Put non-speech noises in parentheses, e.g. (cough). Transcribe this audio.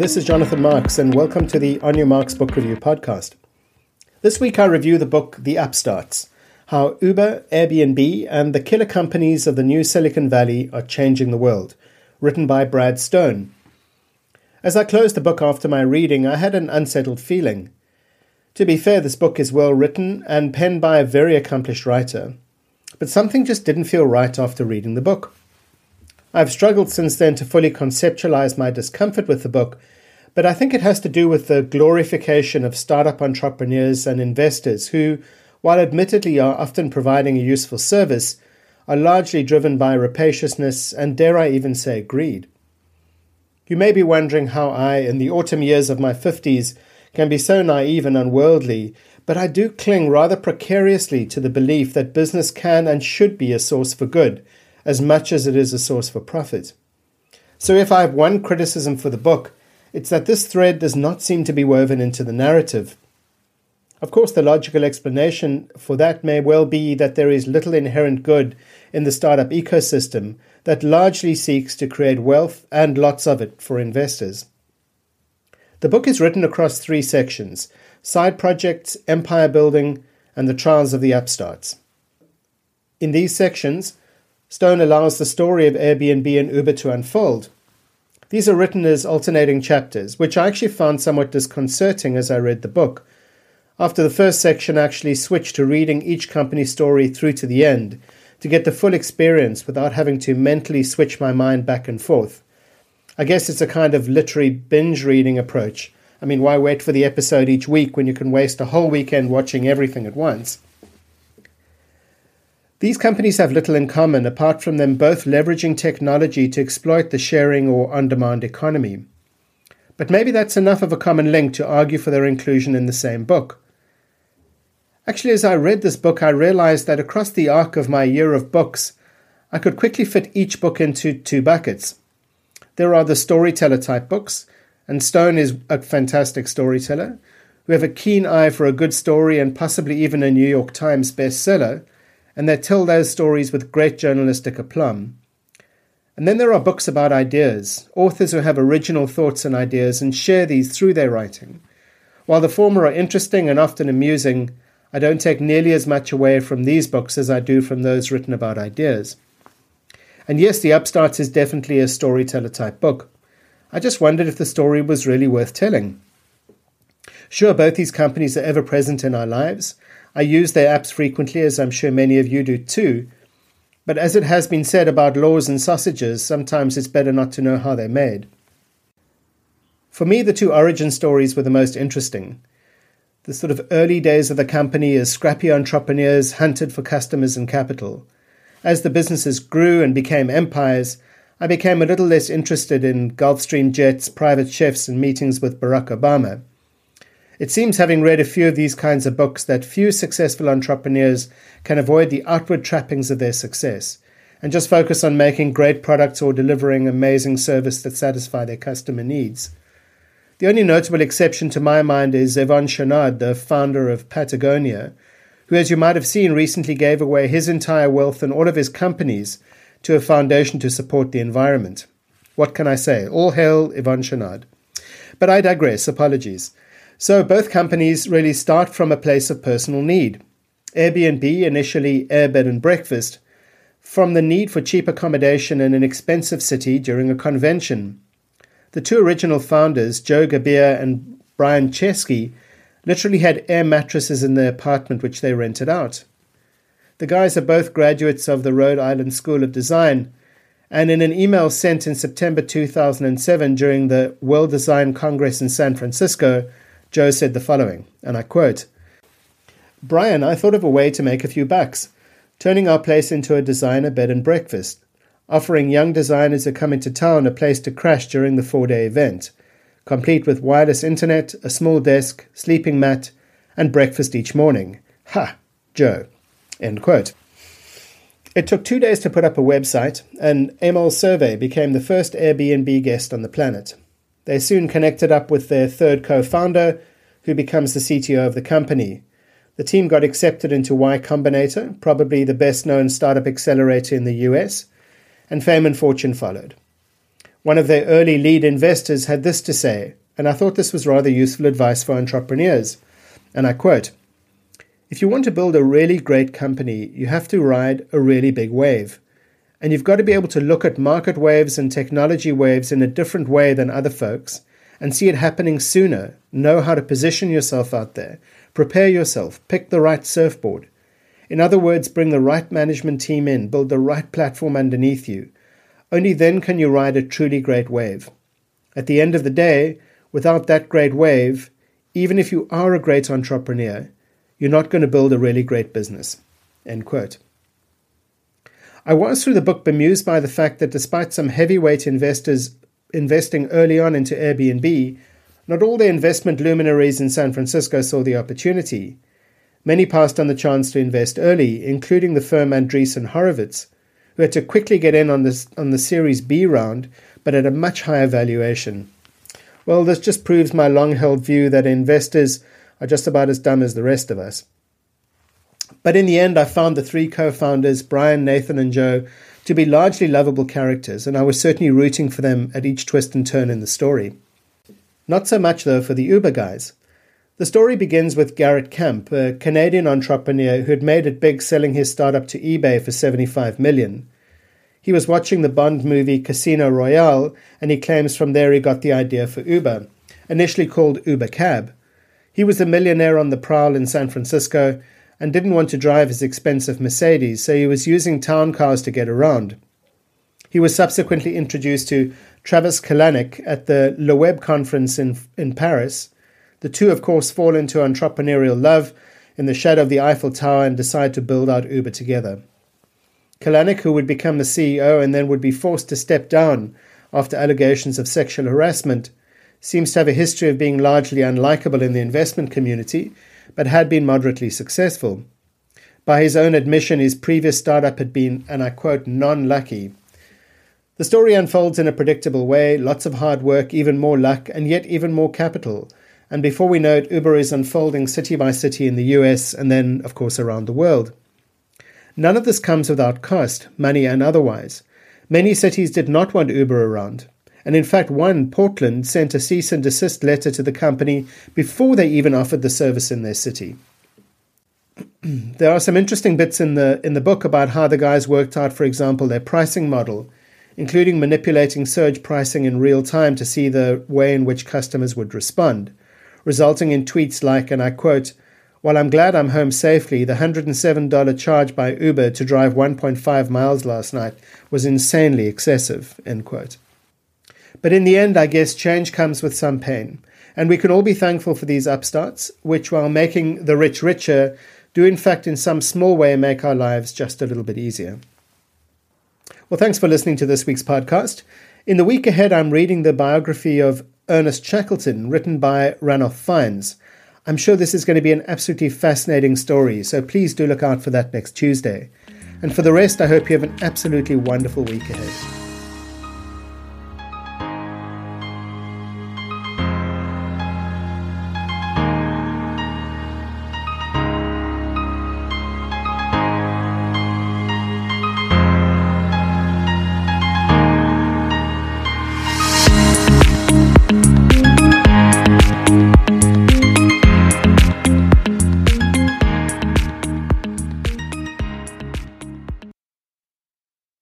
this is Jonathan Marks, and welcome to the On Your Marks Book Review podcast. This week I review the book The Upstarts How Uber, Airbnb, and the killer companies of the new Silicon Valley are changing the world, written by Brad Stone. As I closed the book after my reading, I had an unsettled feeling. To be fair, this book is well written and penned by a very accomplished writer, but something just didn't feel right after reading the book. I've struggled since then to fully conceptualize my discomfort with the book, but I think it has to do with the glorification of startup entrepreneurs and investors who, while admittedly are often providing a useful service, are largely driven by rapaciousness and, dare I even say, greed. You may be wondering how I, in the autumn years of my 50s, can be so naive and unworldly, but I do cling rather precariously to the belief that business can and should be a source for good as much as it is a source for profit. So, if I have one criticism for the book, it's that this thread does not seem to be woven into the narrative. Of course, the logical explanation for that may well be that there is little inherent good in the startup ecosystem that largely seeks to create wealth and lots of it for investors. The book is written across three sections side projects, empire building, and the trials of the upstarts. In these sections, Stone allows the story of Airbnb and Uber to unfold. These are written as alternating chapters, which I actually found somewhat disconcerting as I read the book. After the first section, I actually switched to reading each company's story through to the end to get the full experience without having to mentally switch my mind back and forth. I guess it's a kind of literary binge reading approach. I mean, why wait for the episode each week when you can waste a whole weekend watching everything at once? These companies have little in common apart from them both leveraging technology to exploit the sharing or on demand economy. But maybe that's enough of a common link to argue for their inclusion in the same book. Actually, as I read this book, I realized that across the arc of my year of books, I could quickly fit each book into two buckets. There are the storyteller type books, and Stone is a fantastic storyteller, who have a keen eye for a good story and possibly even a New York Times bestseller and they tell those stories with great journalistic aplomb. And then there are books about ideas, authors who have original thoughts and ideas and share these through their writing. While the former are interesting and often amusing, I don't take nearly as much away from these books as I do from those written about ideas. And yes, The Upstarts is definitely a storyteller type book. I just wondered if the story was really worth telling. Sure, both these companies are ever present in our lives, I use their apps frequently, as I'm sure many of you do too. But as it has been said about laws and sausages, sometimes it's better not to know how they're made. For me, the two origin stories were the most interesting. The sort of early days of the company as scrappy entrepreneurs hunted for customers and capital. As the businesses grew and became empires, I became a little less interested in Gulfstream jets, private chefs, and meetings with Barack Obama. It seems, having read a few of these kinds of books, that few successful entrepreneurs can avoid the outward trappings of their success and just focus on making great products or delivering amazing service that satisfy their customer needs. The only notable exception to my mind is Yvon Chouinard, the founder of Patagonia, who, as you might have seen, recently gave away his entire wealth and all of his companies to a foundation to support the environment. What can I say? All hail Yvon Chouinard. But I digress, apologies. So both companies really start from a place of personal need. Airbnb, initially Air Bed and Breakfast, from the need for cheap accommodation in an expensive city during a convention. The two original founders, Joe Gebbia and Brian Chesky, literally had air mattresses in their apartment which they rented out. The guys are both graduates of the Rhode Island School of Design, and in an email sent in September 2007 during the World Design Congress in San Francisco, Joe said the following, and I quote Brian, I thought of a way to make a few bucks, turning our place into a designer bed and breakfast, offering young designers who come into town a place to crash during the four day event, complete with wireless internet, a small desk, sleeping mat, and breakfast each morning. Ha! Joe. End quote. It took two days to put up a website, and Amol Surve became the first Airbnb guest on the planet. They soon connected up with their third co founder, who becomes the CTO of the company. The team got accepted into Y Combinator, probably the best known startup accelerator in the US, and fame and fortune followed. One of their early lead investors had this to say, and I thought this was rather useful advice for entrepreneurs. And I quote If you want to build a really great company, you have to ride a really big wave. And you've got to be able to look at market waves and technology waves in a different way than other folks and see it happening sooner. Know how to position yourself out there. Prepare yourself. Pick the right surfboard. In other words, bring the right management team in, build the right platform underneath you. Only then can you ride a truly great wave. At the end of the day, without that great wave, even if you are a great entrepreneur, you're not going to build a really great business. End quote. I was through the book bemused by the fact that despite some heavyweight investors investing early on into Airbnb, not all the investment luminaries in San Francisco saw the opportunity. Many passed on the chance to invest early, including the firm Andreessen Horowitz, who had to quickly get in on, this, on the Series B round, but at a much higher valuation. Well, this just proves my long held view that investors are just about as dumb as the rest of us. But in the end, I found the three co founders, Brian, Nathan, and Joe, to be largely lovable characters, and I was certainly rooting for them at each twist and turn in the story. Not so much, though, for the Uber guys. The story begins with Garrett Camp, a Canadian entrepreneur who had made it big selling his startup to eBay for 75 million. He was watching the Bond movie Casino Royale, and he claims from there he got the idea for Uber, initially called Uber Cab. He was a millionaire on the prowl in San Francisco and didn't want to drive his expensive Mercedes, so he was using town cars to get around. He was subsequently introduced to Travis Kalanick at the Le Web conference in, in Paris. The two, of course, fall into entrepreneurial love in the shadow of the Eiffel Tower and decide to build out Uber together. Kalanick, who would become the CEO and then would be forced to step down after allegations of sexual harassment, seems to have a history of being largely unlikable in the investment community but had been moderately successful. By his own admission, his previous startup had been, and I quote, non lucky. The story unfolds in a predictable way lots of hard work, even more luck, and yet even more capital. And before we know it, Uber is unfolding city by city in the US and then, of course, around the world. None of this comes without cost, money and otherwise. Many cities did not want Uber around and in fact, one, Portland, sent a cease and desist letter to the company before they even offered the service in their city. (clears throat) there are some interesting bits in the in the book about how the guys worked out, for example, their pricing model, including manipulating surge pricing in real time to see the way in which customers would respond, resulting in tweets like, and I quote, while I'm glad I'm home safely, the $107 charge by Uber to drive 1.5 miles last night was insanely excessive. End quote. But in the end, I guess change comes with some pain. And we can all be thankful for these upstarts, which, while making the rich richer, do in fact in some small way make our lives just a little bit easier. Well, thanks for listening to this week's podcast. In the week ahead, I'm reading the biography of Ernest Shackleton, written by Ranulph Fiennes. I'm sure this is going to be an absolutely fascinating story, so please do look out for that next Tuesday. And for the rest, I hope you have an absolutely wonderful week ahead.